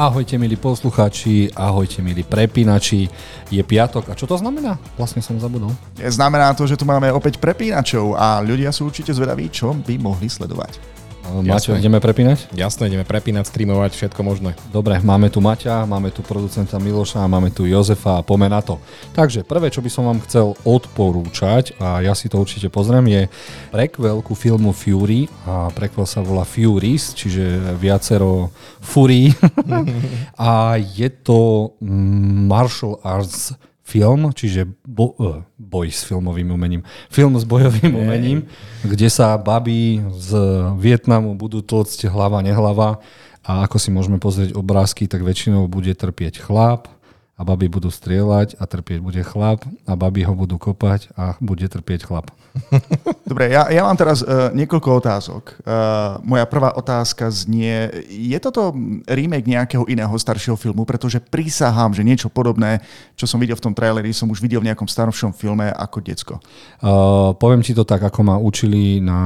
Ahojte milí poslucháči, ahojte milí prepínači. Je piatok a čo to znamená? Vlastne som zabudol. Znamená to, že tu máme opäť prepínačov a ľudia sú určite zvedaví, čo by mohli sledovať. Maťo, ideme prepínať? Jasné, ideme prepínať, streamovať, všetko možné. Dobre, máme tu Maťa, máme tu producenta Miloša, máme tu Jozefa a poďme na to. Takže prvé, čo by som vám chcel odporúčať, a ja si to určite pozriem, je prequel ku filmu Fury a prequel sa volá Furies, čiže viacero Fury. a je to mm, martial arts film, čiže bo, uh, boj s filmovým umením. Film s bojovým umením, kde sa baby z Vietnamu budú tlcť hlava, nehlava a ako si môžeme pozrieť obrázky, tak väčšinou bude trpieť chlap, a baby budú strieľať a trpieť bude chlap a baby ho budú kopať a bude trpieť chlap. Dobre, ja, ja mám teraz uh, niekoľko otázok. Uh, moja prvá otázka znie, je toto remake nejakého iného staršieho filmu? Pretože prísahám, že niečo podobné, čo som videl v tom traileri, som už videl v nejakom staršom filme ako decko. Uh, poviem ti to tak, ako ma učili na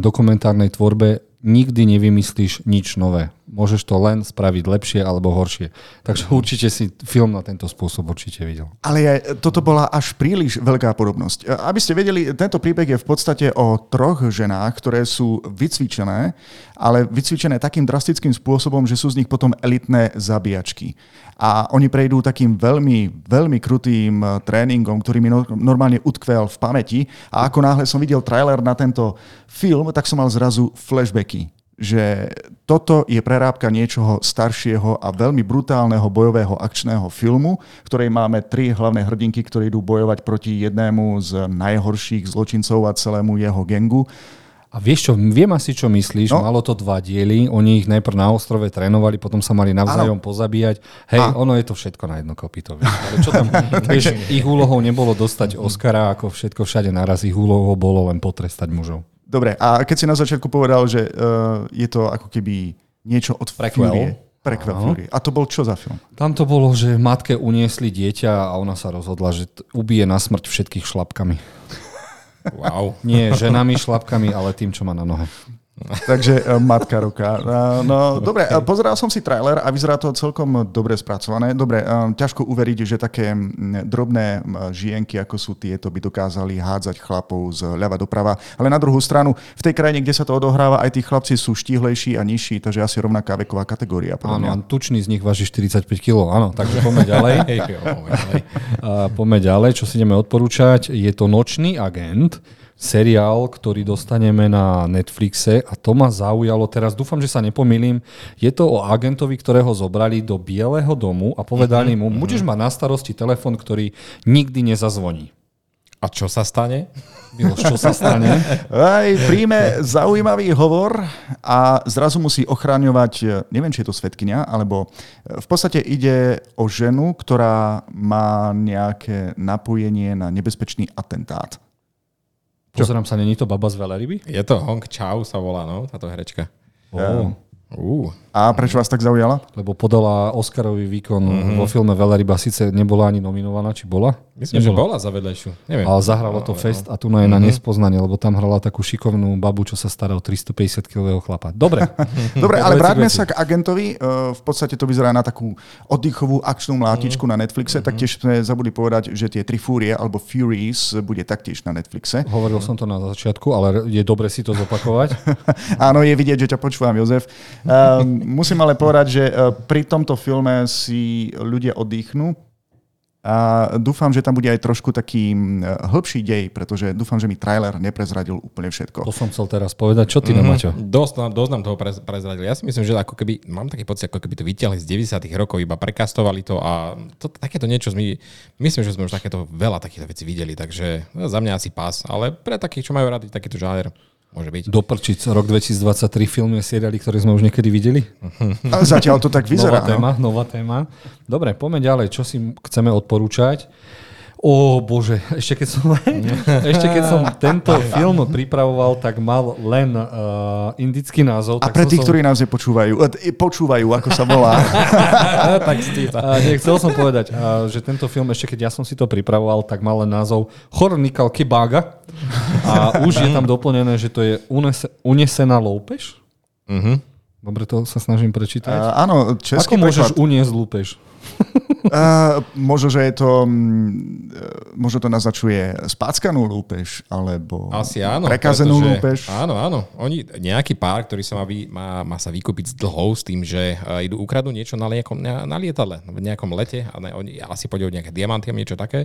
dokumentárnej tvorbe nikdy nevymyslíš nič nové. Môžeš to len spraviť lepšie alebo horšie. Takže určite si film na tento spôsob určite videl. Ale aj, toto bola až príliš veľká podobnosť. Aby ste vedeli, tento príbeh je v podstate o troch ženách, ktoré sú vycvičené, ale vycvičené takým drastickým spôsobom, že sú z nich potom elitné zabíjačky. A oni prejdú takým veľmi, veľmi krutým eh, tréningom, ktorý mi normálne utkvel v pamäti. A ako náhle som videl trailer na tento film, tak som mal zrazu flashbacky že toto je prerábka niečoho staršieho a veľmi brutálneho bojového akčného filmu, v ktorej máme tri hlavné hrdinky, ktoré idú bojovať proti jednému z najhorších zločincov a celému jeho gengu. A vieš čo, viem asi, čo myslíš. No. Malo to dva diely, oni ich najprv na ostrove trénovali, potom sa mali navzájom ano. pozabíjať. Hej, a. ono je to všetko na jedno kopito. Ale čo tam, vieš, ich úlohou nebolo dostať Oscara, ako všetko všade naraz. Ich úlohou bolo len potrestať mužov. Dobre, a keď si na začiatku povedal, že uh, je to ako keby niečo od Prequel. Fury, Prequel Fury. A to bol čo za film? Tam to bolo, že matke uniesli dieťa a ona sa rozhodla, že ubije na smrť všetkých šlapkami. Wow. Nie ženami, šlapkami, ale tým, čo má na nohe. Takže e, matka roka. E, no dobre, e, pozeral som si trailer a vyzerá to celkom dobre spracované. Dobre, ťažko uveriť, že také drobné žienky, ako sú tieto, by dokázali hádzať chlapov z ľava doprava. Ale na druhú stranu, v tej krajine, kde sa to odohráva, aj tí chlapci sú štíhlejší a nižší, takže asi rovnaká veková kategória. Áno, a tučný z nich váži 45 kg, áno, takže poďme ďalej. poďme ďalej, čo si ideme odporúčať. Je to Nočný agent seriál, ktorý dostaneme na Netflixe a to ma zaujalo teraz. Dúfam, že sa nepomýlim. Je to o agentovi, ktorého zobrali do Bieleho domu a povedali mm-hmm. mu, budeš mať na starosti telefon, ktorý nikdy nezazvoní. A čo sa stane? Miloš, čo sa stane? Aj, príjme zaujímavý hovor a zrazu musí ochráňovať, neviem, či je to svetkynia, alebo v podstate ide o ženu, ktorá má nejaké napojenie na nebezpečný atentát. Pozerám sa, není to baba z Veleryby? Je to Hong Chao sa volá, no, táto herečka. Oh. Uh. A prečo vás tak zaujala? Lebo podala Oscarový výkon mm-hmm. vo filme Veleriba, síce nebola ani nominovaná, či bola? Myslím, nebola. že bola za vedľajšiu. Neviem. Ale zahralo to fest a tu je na mm-hmm. nespoznanie, lebo tam hrala takú šikovnú babu, čo sa stará o 350 kg chlapa. Dobre. Dobre, ale vráťme sa k agentovi. E, v podstate to vyzerá na takú oddychovú akčnú mlátičku mm-hmm. na Netflixe, mm-hmm. taktiež sme zabudli povedať, že tie tri fúrie alebo Furies bude taktiež na Netflixe. Hovoril som to na začiatku, ale je dobre si to zopakovať. Áno, je vidieť, že ťa počúvam, Jozef. Um, musím ale povedať, že e, pri tomto filme si ľudia oddychnú a dúfam, že tam bude aj trošku taký hĺbší dej, pretože dúfam, že mi trailer neprezradil úplne všetko. To som chcel teraz povedať. Čo ty, mm-hmm. Maťo? Dosť, dosť nám toho prezradil. Ja si myslím, že ako keby, mám taký pocit, ako keby to vyťahli z 90 rokov, iba prekastovali to a to, takéto niečo, my, myslím, že sme už takéto veľa takýchto vecí videli, takže za mňa asi pás, ale pre takých, čo majú rady takýto žáner, Môže byť. Doprčiť rok 2023 filmy a seriály, ktoré sme už niekedy videli. Ale zatiaľ to tak vyzerá. Nová téma, nová téma. Dobre, poďme ďalej. Čo si chceme odporúčať? Ó bože, ešte keď som, ešte keď som tento film pripravoval, tak mal len uh, indický názov. A pre tých, som... ktorí nás nepočúvajú, e, počúvajú, ako sa volá. tak uh, nechcel som povedať, uh, že tento film, ešte keď ja som si to pripravoval, tak mal len názov Hornikal Kibaga. A už je tam doplnené, že to je unese, unesená loupež. Uh-huh. Dobre to sa snažím prečítať. Uh, áno, český Ako môžeš preklad. uniesť lúpež? Uh, možno, že je to, mm, e, možno to naznačuje spáckanú lúpež, alebo Asi áno. prekazenú pretože- lúpež. Áno, áno. Oni, nejaký pár, ktorý sa má, vy, má, má sa vykúpiť s dlhou s tým, že uh, idú ukradnúť niečo na, liekom, na, na lietadle, v nejakom lete a ne, oni asi pôjde o nejaké diamanty niečo také.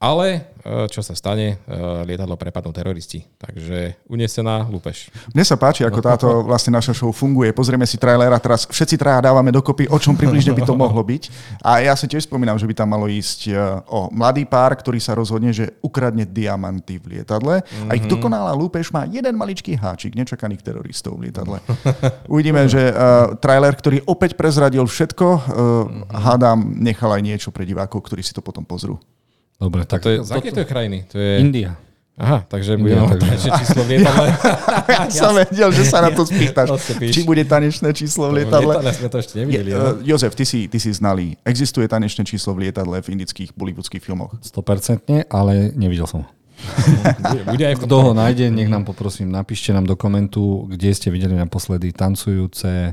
Ale uh, čo sa stane, uh, lietadlo prepadnú teroristi. Takže unesená lúpež. Mne sa páči, ako táto vlastne naša show funguje. Pozrieme si trailer a teraz všetci traja dávame dokopy, o čom približne by to mohlo byť. A ja si tiež spomínam, že by tam malo ísť e, o mladý pár, ktorý sa rozhodne, že ukradne diamanty v lietadle a ich dokonalá lúpež má jeden maličký háčik nečakaných teroristov v lietadle. Uvidíme, že uh, trailer, ktorý opäť prezradil všetko, uh, hádam, nechal aj niečo pre divákov, ktorí si to potom pozrú. Dobre, tak To je, z aké to je krajiny? To je... India. Aha, takže budeme mať tanečné číslo v lietadle. Ja som vedel, že sa na to spýtaš. Či bude tanečné číslo v V lietadle? lietadle sme to ešte Je, nevideli. uh, no. Jozef, ty si, ty si znalý. Existuje tanečné číslo v lietadle v indických bollywoodských filmoch? 100%, ale nevidel som ho. Bude, bude aj Kto ho nájde, nech nám poprosím, napíšte nám do komentu, kde ste videli naposledy tancujúce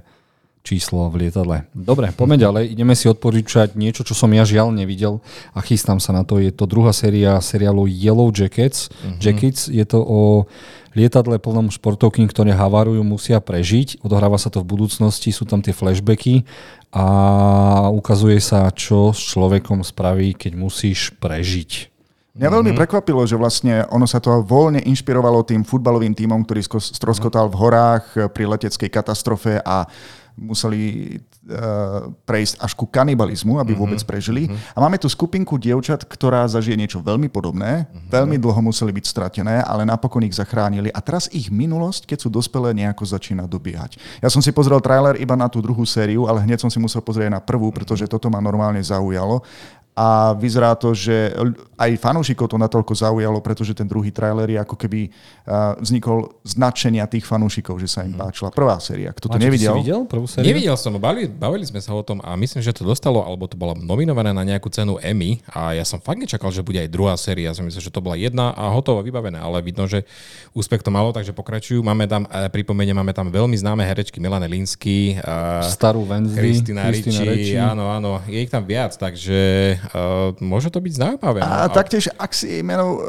číslo v lietadle. Dobre, poďme ďalej. Ideme si odporúčať niečo, čo som ja žiaľ nevidel a chystám sa na to. Je to druhá séria seriálu Yellow Jackets. Jackets je to o lietadle plnom športovky, ktoré havarujú, musia prežiť. Odohráva sa to v budúcnosti, sú tam tie flashbacky a ukazuje sa, čo s človekom spraví, keď musíš prežiť. Mňa veľmi prekvapilo, že vlastne ono sa to voľne inšpirovalo tým futbalovým tímom, ktorý sko- stroskotal v horách pri leteckej katastrofe a museli uh, prejsť až ku kanibalizmu, aby vôbec prežili. A máme tu skupinku dievčat, ktorá zažije niečo veľmi podobné. Veľmi dlho museli byť stratené, ale napokon ich zachránili. A teraz ich minulosť, keď sú dospelé, nejako začína dobiehať. Ja som si pozrel trailer iba na tú druhú sériu, ale hneď som si musel pozrieť na prvú, pretože toto ma normálne zaujalo a vyzerá to, že aj fanúšikov to natoľko zaujalo, pretože ten druhý trailer je ako keby vznikol značenia tých fanúšikov, že sa im páčila prvá séria. Kto to ty nevidel? Si videl prvú sériu? Nevidel som, bavili, bavili sme sa o tom a myslím, že to dostalo, alebo to bolo nominované na nejakú cenu Emmy a ja som fakt nečakal, že bude aj druhá séria. Ja som myslel, že to bola jedna a hotovo, vybavené, ale vidno, že úspech to malo, takže pokračujú. Máme tam, pripomeniem, máme tam veľmi známe herečky Milane Linsky, Starú Wednesday. Kristina Ricci, áno, ááno, je ich tam viac, takže môže to byť zaujímavé. no. A taktiež, ak si jej meno um,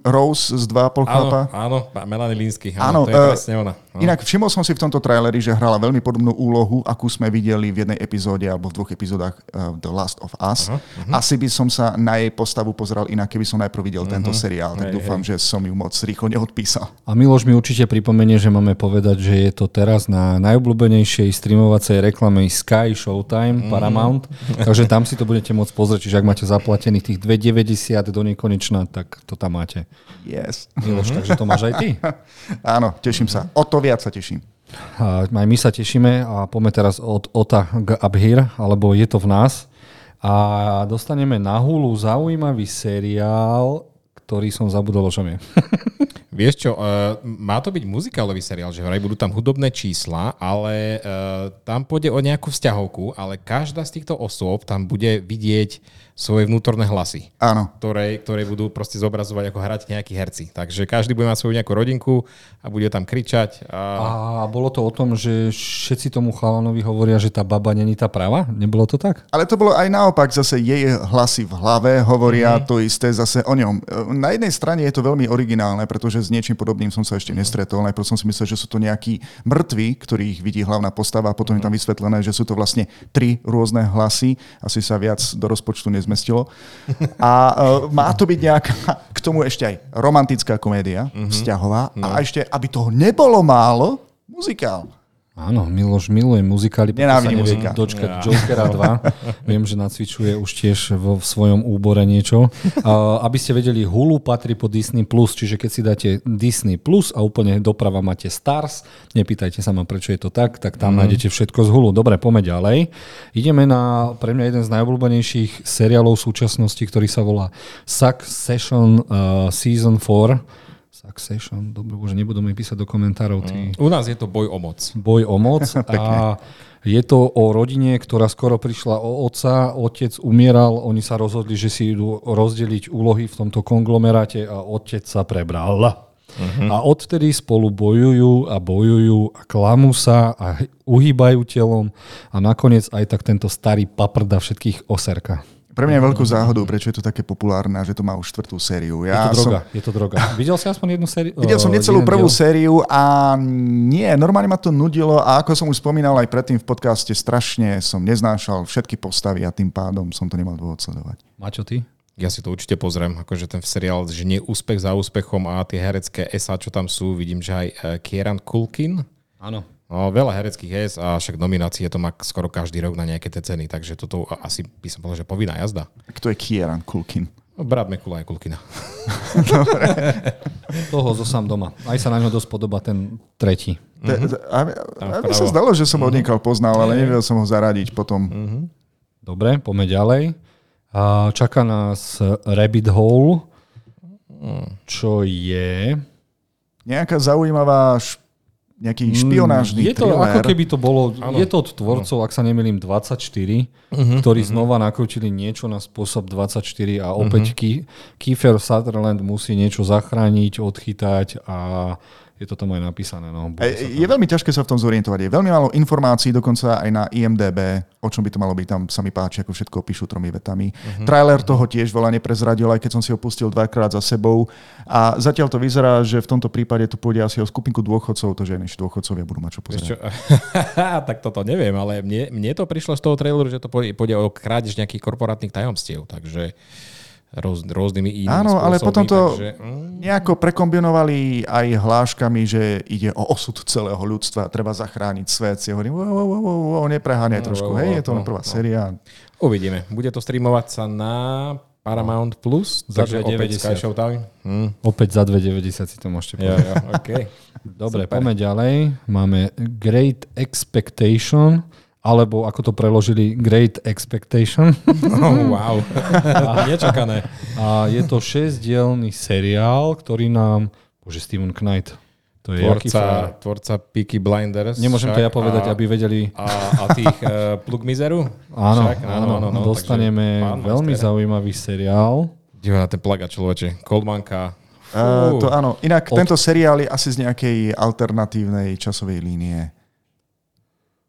Rose z 2,5 Áno, chlapa. áno, Melanie Linsky, Áno, áno, to je eh, presne ona. No. Inak všimol som si v tomto traileri, že hrala veľmi podobnú úlohu, akú sme videli v jednej epizóde alebo v dvoch epizódach uh, The Last of Us. mhm. Asi by som sa na jej postavu pozeral inak, keby som najprv videl tento Mhm. seriál. Tak Hej, dúfam, že som ju moc rýchlo neodpísal. A Miloš mi určite pripomenie, že máme povedať, že je to teraz na najobľúbenejšej streamovacej reklame Sky Showtime, Paramount, takže tam si to budete môcť pozrieť, čiže ak máte zaplatených tých 2,90 do nekonečna, tak to tam máte. Yes. Miloš, takže to máš aj ty. Áno, teším sa. O to viac sa teším. A aj my sa tešíme a poďme teraz od Ota k Abhir, alebo je to v nás. A dostaneme na hulu zaujímavý seriál, ktorý som zabudol, o čom je. Vieš čo, uh, má to byť muzikálový seriál, že vraj budú tam hudobné čísla, ale uh, tam pôjde o nejakú vzťahovku, ale každá z týchto osôb tam bude vidieť svoje vnútorné hlasy, Áno. ktoré, ktoré budú proste zobrazovať, ako hrať nejakí herci. Takže každý bude mať svoju nejakú rodinku a bude tam kričať. A... A bolo to o tom, že všetci tomu chalanovi hovoria, že tá baba není tá práva? Nebolo to tak? Ale to bolo aj naopak, zase jej hlasy v hlave hovoria Mhm. to isté zase o ňom. Na jednej strane je to veľmi originálne, pretože s niečím podobným som sa ešte nestretol. Najprv som si myslel, že sú to nejakí mŕtvi, ktorých vidí hlavná postava a potom je Mhm. tam vysvetlené, že sú to vlastne tri rôzne hlasy. Asi sa viac do rozpočtu nezmestilo. A uh, má to byť nejaká, k tomu ešte aj romantická komédia, Mhm. vzťahová a ešte, aby toho nebolo málo, muzikál. Áno, Miloš miluje muzikály, Nenávidí muzikál. dočkať Jokera 2. Viem, že nacvičuje už tiež vo v svojom úbore niečo. A, aby ste vedeli, Hulu patrí po Disney+, Plus, čiže keď si dáte Disney Plus a úplne doprava máte Stars, nepýtajte sa ma, prečo je to tak, tak tam mm. nájdete všetko z Hulu. Dobre, poďme ďalej. Ideme na pre mňa jeden z najobľúbenejších seriálov súčasnosti, ktorý sa volá Succession uh, Season 4. Succession, dobre, už nebudú mi písať do komentárov tí U nás je to boj o moc. boj o moc a je to o rodine, ktorá skoro prišla o otca, otec umieral, oni sa rozhodli, že si idú rozdeliť úlohy v tomto konglomeráte a otec sa prebral. Uh-huh. A odtedy spolu bojujú a bojujú a klamú sa a uhýbajú telom a nakoniec aj tak tento starý paprda všetkých oserka. Pre mňa je veľkou záhodou, prečo je to také populárne že to má už štvrtú sériu. Ja je to droga, som... je to droga. Videl si aspoň jednu sériu? Videl som necelú prvú diel? sériu a nie, normálne ma to nudilo a ako som už spomínal aj predtým v podcaste, strašne som neznášal všetky postavy a tým pádom som to nemal dôvod sledovať. Mačo, ty? Ja si to určite pozriem, akože ten seriál, že nie úspech za úspechom a tie herecké SA, čo tam sú, vidím, že aj eh, Kieran Kulkin. Áno. No, veľa hereckých hes a však nominácie to má skoro každý rok na nejaké tie ceny, takže toto asi by som povedal, že povinná jazda. Kto je Kieran Kulkin? No, brat Mekula je Kulkina. Dobre. Toho zo sám doma. Aj sa na ňo dosť podobá ten tretí. Mm-hmm. A, a, a mi sa zdalo, že som ho mm-hmm. poznal, ale nevedel som ho zaradiť potom. Mm-hmm. Dobre, poďme ďalej. A čaká nás Rabbit Hole, čo je... Nejaká zaujímavá šp- nejaký mm, špionážny Je to thriller. ako keby to bolo, ano. je to od tvorcov, ano. ak sa nemýlim, 24, uh-huh, ktorí uh-huh. znova nakrútili niečo na spôsob 24 a opäť uh-huh. Kiefer Sutherland musí niečo zachrániť, odchytať a je to tam aj napísané. No, je, je veľmi ťažké sa v tom zorientovať. Je veľmi málo informácií, dokonca aj na IMDB, o čom by to malo byť. Tam sa mi páči, ako všetko píšu tromi vetami. Uh-huh. Trailer toho tiež veľa neprezradil, aj keď som si ho pustil dvakrát za sebou. A zatiaľ to vyzerá, že v tomto prípade tu pôjde asi o skupinku dôchodcov, to že než dôchodcovia budú mať čo pozrieť. Čo? tak toto neviem, ale mne, mne to prišlo z toho traileru, že to pôjde, pôjde o krádež nejakých korporátnych tajomstiev. Takže roz, rôznymi inými Áno, spôsoby, ale potom to takže, mm. nejako prekombinovali aj hláškami, že ide o osud celého ľudstva, treba zachrániť svet. Si hovorím, wow, wow, wow, wow, nepreháňaj no, trošku, wow, hej, je to no, prvá no. séria. Uvidíme. Bude to streamovať sa na Paramount Plus, za takže opäť Sky Showtime. Hm. Opäť za 2,90 si to môžete povedať. Ja, ja, okay. Dobre, Super. poďme ďalej. Máme Great Expectation alebo ako to preložili, Great Expectation. Oh, wow, nečakané. A je to šesťdielný seriál, ktorý nám, bože, Steven Knight, to je tvorca, tvorca Peaky Blinders. Nemôžem však, to ja povedať, a, aby vedeli. A, a tých uh, Plug Mizeru? Áno, však, áno, áno, áno, dostaneme veľmi master. zaujímavý seriál. Díva na ten plaga človeče. Coldmanka. Uh, to áno. Inak Od... tento seriál je asi z nejakej alternatívnej časovej línie.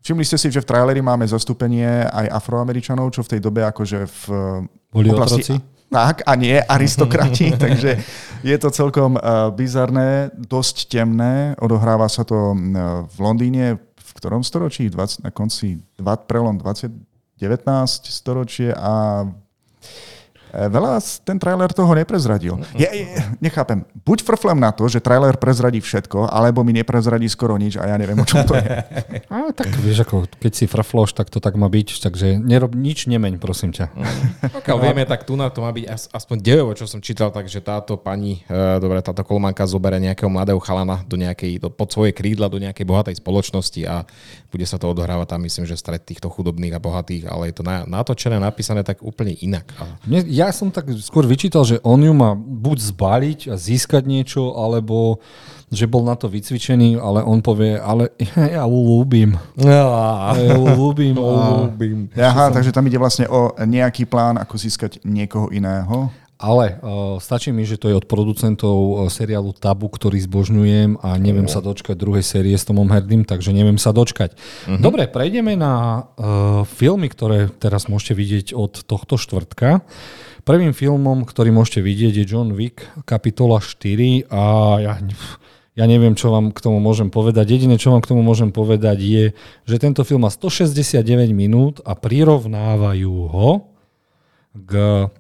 Všimli ste si, že v traileri máme zastúpenie aj afroameričanov, čo v tej dobe akože v Boli oblasti... Otroci? Tak a nie aristokrati, takže je to celkom uh, bizarné, dosť temné. Odohráva sa to uh, v Londýne v ktorom storočí? 20, na konci prelom 20, 19 storočie a veľa ten trailer toho neprezradil. Ja, ja nechápem. Buď frflem na to, že trailer prezradí všetko, alebo mi neprezradí skoro nič a ja neviem, o čom to je. A, tak vieš, ako keď si frfloš, tak to tak má byť, takže nerob, nič nemeň, prosím ťa. Pokiaľ vieme, tak tu na to má byť aspoň dejovo, čo som čítal, takže táto pani, e, dobre, táto kolmanka zoberie nejakého mladého chalana do nejakej, do, pod svoje krídla do nejakej bohatej spoločnosti a bude sa to odohrávať tam, myslím, že stred týchto chudobných a bohatých, ale je to na, natočené, napísané tak úplne inak. Mne, ja ja som tak skôr vyčítal, že on ju má buď zbaliť a získať niečo, alebo že bol na to vycvičený, ale on povie, ale ja ju ľúbim. Ja ju ľúbim. ľúbim. Aha, takže tam ide vlastne o nejaký plán, ako získať niekoho iného. Ale uh, stačí mi, že to je od producentov uh, seriálu Tabu, ktorý zbožňujem a neviem uh. sa dočkať druhej série s Tomom Herdym, takže neviem sa dočkať. Uh-huh. Dobre, prejdeme na uh, filmy, ktoré teraz môžete vidieť od tohto štvrtka. Prvým filmom, ktorý môžete vidieť, je John Wick, kapitola 4 a ja, ja neviem, čo vám k tomu môžem povedať. Jediné, čo vám k tomu môžem povedať je, že tento film má 169 minút a prirovnávajú ho k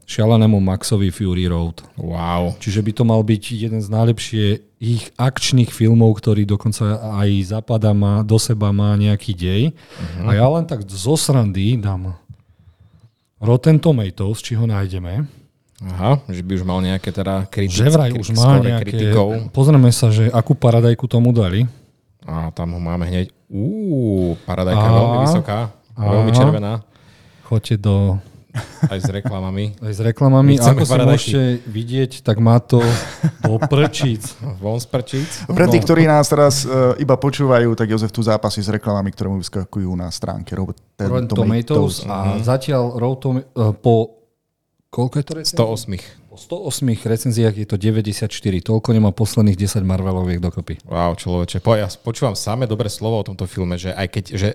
šialenému Maxovi Fury Road. Wow. Čiže by to mal byť jeden z najlepších ich akčných filmov, ktorý dokonca aj zapadá má, do seba má nejaký dej. Uh-huh. A ja len tak zo srandy dám Rotten Tomatoes, či ho nájdeme. Aha, že by už mal nejaké teda kritické, že vraj už má nejaké, kritikov. Pozrieme sa, že akú paradajku tomu dali. A tam ho máme hneď. Uú, paradajka je veľmi vysoká, veľmi červená. Choďte do aj s reklamami. Aj s reklamami. A ako si môžete vidieť, tak má to do prčíc. Von z prčíc. Pre tých, no. ktorí nás teraz uh, iba počúvajú, tak Jozef tu zápasy s reklamami, ktoré mu vyskakujú na stránke Rotten Tomatoes. A zatiaľ Rotten, uh, po Koľko je to recenzí? 108. Po Po 108 recenziách je to 94, toľko nemá posledných 10 Marveloviek dokopy. Wow, človeče, po, ja počúvam samé dobré slovo o tomto filme, že aj keď, že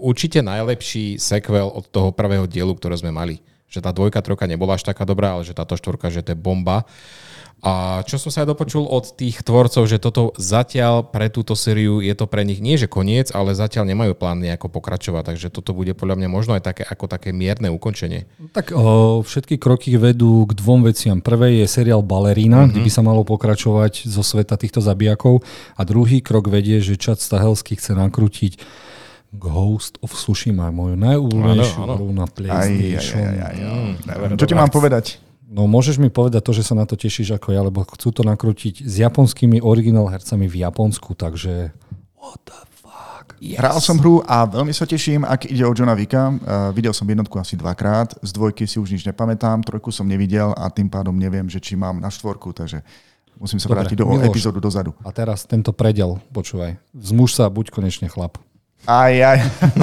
určite najlepší sequel od toho prvého dielu, ktoré sme mali. Že tá dvojka, trojka nebola až taká dobrá, ale že táto štvorka, že to je bomba. A čo som sa aj dopočul od tých tvorcov, že toto zatiaľ pre túto sériu je to pre nich nie že koniec, ale zatiaľ nemajú plán nejako pokračovať, takže toto bude podľa mňa možno aj také, ako také mierne ukončenie. Tak o, všetky kroky vedú k dvom veciam. Prvé je seriál Ballerina, mm-hmm. kde by sa malo pokračovať zo sveta týchto zabijakov a druhý krok vedie, že Chad Stahelský chce nakrútiť Ghost of Tsushima, moju najúľúbenejšiu hru na PlayStation. Aj, aj, aj, aj, aj. Čo ti mám povedať? No môžeš mi povedať to, že sa na to tešíš ako ja, lebo chcú to nakrútiť s japonskými originál hercami v Japonsku, takže what the fuck. Yes. Hral som hru a veľmi sa teším, ak ide o Johna Vicka. Uh, videl som jednotku asi dvakrát, z dvojky si už nič nepamätám, trojku som nevidel a tým pádom neviem, že či mám na štvorku, takže musím sa Dobre, vrátiť do Miloš, epizódu dozadu. A teraz tento predel, počúvaj. Zmuž sa, buď konečne chlap. Aj, aj.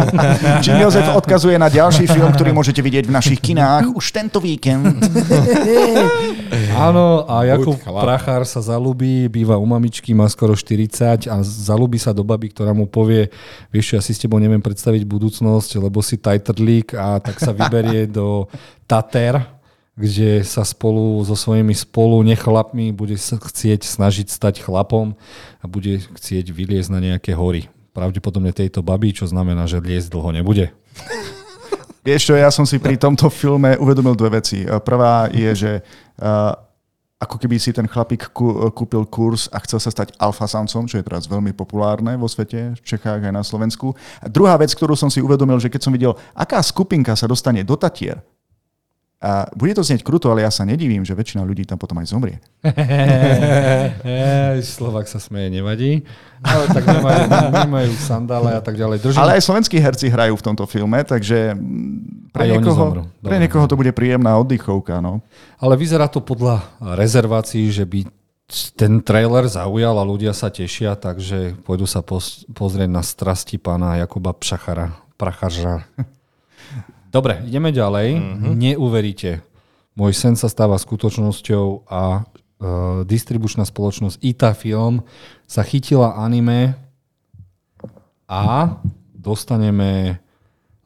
Jim Joseph odkazuje na ďalší film, ktorý môžete vidieť v našich kinách už tento víkend. Áno, a Jakub Prachár sa zalúbi, býva u mamičky, má skoro 40 a zalúbi sa do baby, ktorá mu povie, vieš ja si s tebou neviem predstaviť budúcnosť, lebo si tajtrlík a tak sa vyberie do Tater, kde sa spolu so svojimi spolu nechlapmi bude chcieť snažiť stať chlapom a bude chcieť vyliezť na nejaké hory pravdepodobne tejto baby, čo znamená, že liesť dlho nebude. Vieš čo, ja som si pri tomto filme uvedomil dve veci. Prvá je, že uh, ako keby si ten chlapík kúpil kurz a chcel sa stať alfasancom, čo je teraz veľmi populárne vo svete, v Čechách aj na Slovensku. A druhá vec, ktorú som si uvedomil, že keď som videl, aká skupinka sa dostane do Tatier, a bude to znieť kruto, ale ja sa nedivím, že väčšina ľudí tam potom aj zomrie. Slovak sa smeje, nevadí. Ale tak nemajú, nemajú sandále a tak ďalej. Držím. Ale aj slovenskí herci hrajú v tomto filme, takže pre, niekoho, pre niekoho to bude príjemná oddychovka. No. Ale vyzerá to podľa rezervácií, že by ten trailer zaujal a ľudia sa tešia, takže pôjdu sa pozrieť na strasti pána Jakuba Pšachara, Pracharža. Dobre, ideme ďalej. Mm-hmm. Neuveríte. Môj sen sa stáva skutočnosťou a uh, distribučná spoločnosť Ita Film sa chytila anime a dostaneme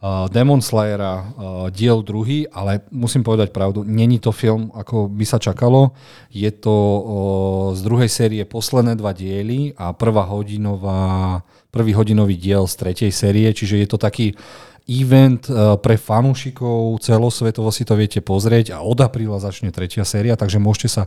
uh, Demon Slayera uh, diel druhý, ale musím povedať pravdu, není to film, ako by sa čakalo. Je to uh, z druhej série posledné dva diely a prvá hodinová, prvý hodinový diel z tretej série, čiže je to taký event eh, pre fanúšikov, celosvetovo si to viete pozrieť a od apríla začne tretia séria, takže môžete sa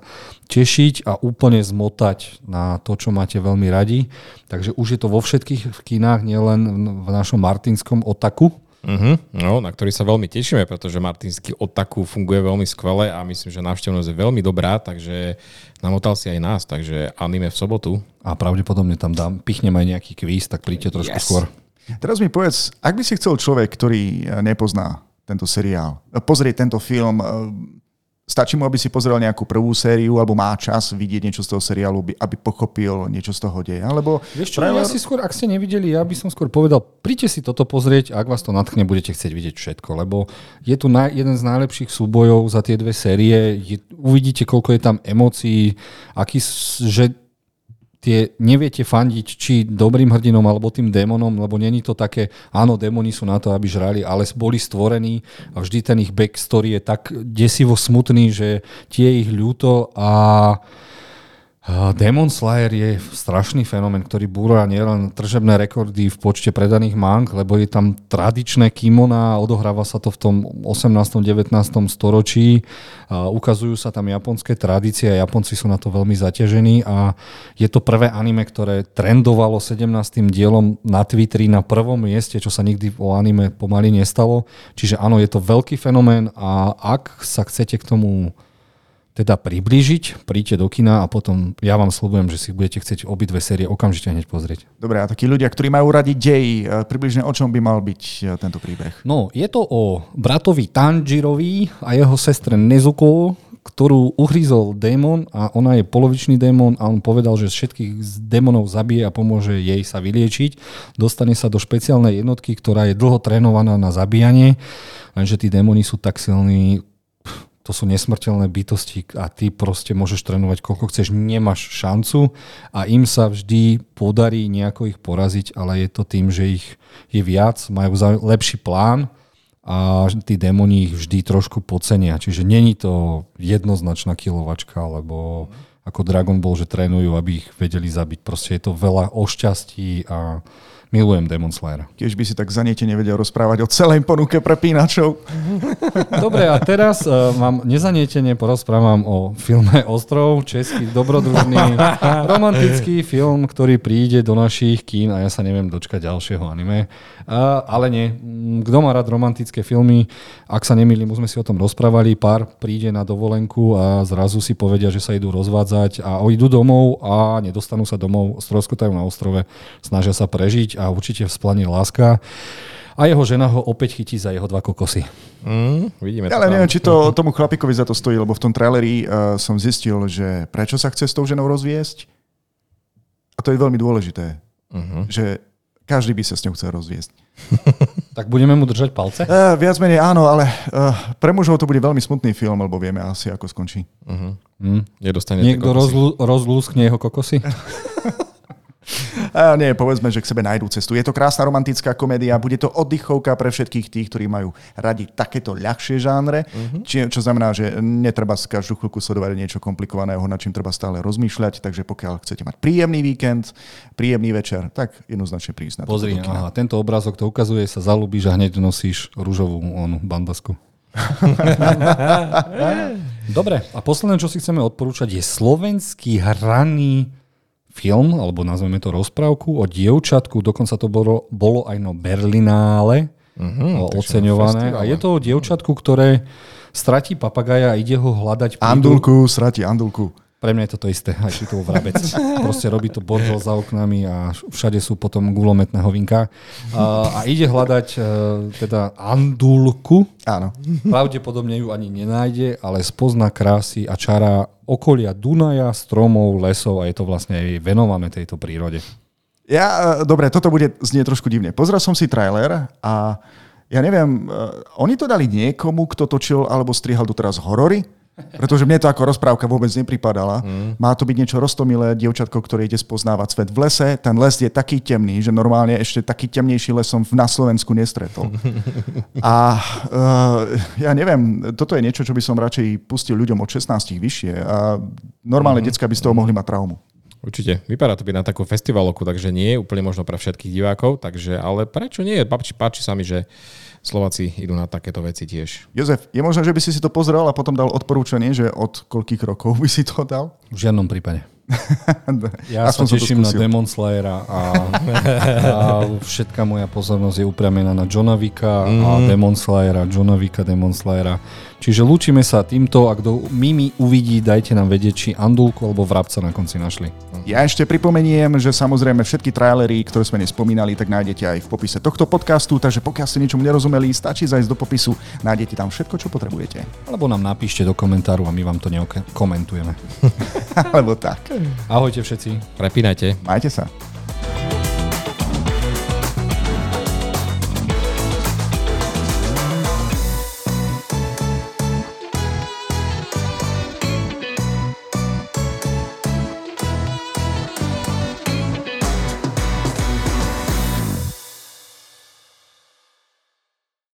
tešiť a úplne zmotať na to, čo máte veľmi radi. Takže už je to vo všetkých kinách, nielen v našom martinskom otaku. Uh-huh. No, na ktorý sa veľmi tešíme, pretože martinský otaku funguje veľmi skvele a myslím, že návštevnosť je veľmi dobrá, takže namotal si aj nás, takže anime v sobotu. A pravdepodobne tam dám, pichnem aj nejaký kvíz, tak príďte trošku yes. skôr. Teraz mi povedz, ak by si chcel človek, ktorý eh, nepozná tento seriál, eh, pozrieť tento film, eh, stačí mu, aby si pozrel nejakú prvú sériu, alebo má čas vidieť niečo z toho seriálu, aby pochopil niečo z toho deja? Alebo Vieš čo, trailer... ja si skôr, ak ste nevideli, ja by som skôr povedal, príďte si toto pozrieť, ak vás to natchne, budete chcieť vidieť všetko, lebo je tu na, jeden z najlepších súbojov za tie dve série, je, uvidíte, koľko je tam emócií, aký, že tie neviete fandiť či dobrým hrdinom alebo tým démonom, lebo není to také, áno, démoni sú na to, aby žrali, ale boli stvorení a vždy ten ich backstory je tak desivo smutný, že tie ich ľúto a Demon Slayer je strašný fenomén, ktorý búra nielen tržebné rekordy v počte predaných mang, lebo je tam tradičné kimona, odohráva sa to v tom 18. 19. storočí, ukazujú sa tam japonské tradície a Japonci sú na to veľmi zaťažení a je to prvé anime, ktoré trendovalo 17. dielom na Twitteri na prvom mieste, čo sa nikdy o anime pomaly nestalo. Čiže áno, je to veľký fenomén a ak sa chcete k tomu teda priblížiť, príďte do kina a potom ja vám slúbujem, že si budete chcieť obidve série okamžite hneď pozrieť. Dobre, a takí ľudia, ktorí majú radi dej, e, približne o čom by mal byť e, tento príbeh? No, je to o bratovi Tanjirovi a jeho sestre Nezuko, ktorú uhrízol démon a ona je polovičný démon a on povedal, že všetkých démonov zabije a pomôže jej sa vyliečiť. Dostane sa do špeciálnej jednotky, ktorá je dlho trénovaná na zabíjanie, lenže tí démoni sú tak silní, to sú nesmrteľné bytosti a ty proste môžeš trénovať koľko chceš, nemáš šancu a im sa vždy podarí nejako ich poraziť, ale je to tým, že ich je viac, majú lepší plán a tí démoni ich vždy trošku podcenia. Čiže není to jednoznačná kilovačka, lebo ako Dragon Ball, že trénujú, aby ich vedeli zabiť. Proste je to veľa o šťastí a Milujem Demon Slayer. Tiež by si tak zaniete nevedel rozprávať o celej ponuke prepínačov. Dobre, a teraz uh, vám nezanietene porozprávam o filme Ostrov, český dobrodružný romantický film, ktorý príde do našich kín a ja sa neviem dočkať ďalšieho anime. Uh, ale nie, kto má rád romantické filmy, ak sa nemýlim, už sme si o tom rozprávali, pár príde na dovolenku a zrazu si povedia, že sa idú rozvádzať a idú domov a nedostanú sa domov, stroskotajú na ostrove, snažia sa prežiť a určite vzplanie láska. A jeho žena ho opäť chytí za jeho dva kokosy. Mm, vidíme to. Ale neviem, či to tomu chlapikovi za to stojí, lebo v tom traileri uh, som zistil, že prečo sa chce s tou ženou rozviesť. A to je veľmi dôležité. Uh-huh. Že každý by sa s ňou chcel rozviesť. tak budeme mu držať palce? Uh, viac menej áno, ale uh, pre mužov to bude veľmi smutný film, lebo vieme asi, ako skončí. Uh-huh. Mm. Niekto rozlú, rozlúskne jeho kokosy? A nie, povedzme, že k sebe nájdú cestu. Je to krásna romantická komédia, bude to oddychovka pre všetkých tých, ktorí majú radi takéto ľahšie žánre, uh-huh. či, čo znamená, že netreba z každú chvíľku sledovať niečo komplikovaného, na čím treba stále rozmýšľať, takže pokiaľ chcete mať príjemný víkend, príjemný večer, tak jednoznačne prísť na to. Pozri, aha, tento obrázok to ukazuje, sa zalúbiš a hneď nosíš rúžovú onu bandasku. Dobre, a posledné, čo si chceme odporúčať, je slovenský hraný film, alebo nazveme to rozprávku o dievčatku, dokonca to bolo, bolo aj na Berlinále uh-huh, oceňované. A je to o dievčatku, ktoré stratí papagaja a ide ho hľadať. Andulku, stratí Andulku. Pre mňa je to to isté, aj či to vrabec. Proste robí to bordel za oknami a všade sú potom gulometné hovinka. A, a ide hľadať e, teda andulku. Áno. Pravdepodobne ju ani nenájde, ale spozna krásy a čara okolia Dunaja, stromov, lesov a je to vlastne aj venované tejto prírode. Ja, e, dobre, toto bude znieť trošku divne. Pozrel som si trailer a ja neviem, uh, oni to dali niekomu, kto točil alebo strihal doteraz horory? Pretože mne to ako rozprávka vôbec nepripadala. Mm. Má to byť niečo roztomilé, dievčatko, ktoré ide spoznávať svet v lese. Ten les je taký temný, že normálne ešte taký temnejší les som na Slovensku nestretol. A uh, ja neviem, toto je niečo, čo by som radšej pustil ľuďom od 16 vyššie. A normálne mm. decka by z toho mohli mať traumu. Určite. Vypadá to byť na takú festivalovku, takže nie je úplne možno pre všetkých divákov, takže, ale prečo nie? Páči, páči sa mi, že Slováci idú na takéto veci tiež. Jozef, je možné, že by si si to pozrel a potom dal odporúčanie, že od koľkých rokov by si to dal? V žiadnom prípade. Ja Aspoň sa teším na Demon Slayera a, a všetká moja pozornosť je upriamená na Johna Vicka mm. a mhm. Demon Slayera, Johna Vicka, Demon Slayera. Čiže lúčime sa týmto, ak do Mimi uvidí, dajte nám vedieť, či Andulku alebo Vrabca na konci našli. Ja ešte pripomeniem, že samozrejme všetky trailery, ktoré sme nespomínali, tak nájdete aj v popise tohto podcastu, takže pokiaľ ste niečomu nerozumeli, stačí zajsť do popisu, nájdete tam všetko, čo potrebujete. Alebo nám napíšte do komentáru a my vám to nekomentujeme. Alebo tak. Ahojte všetci. Prepínajte. Majte sa.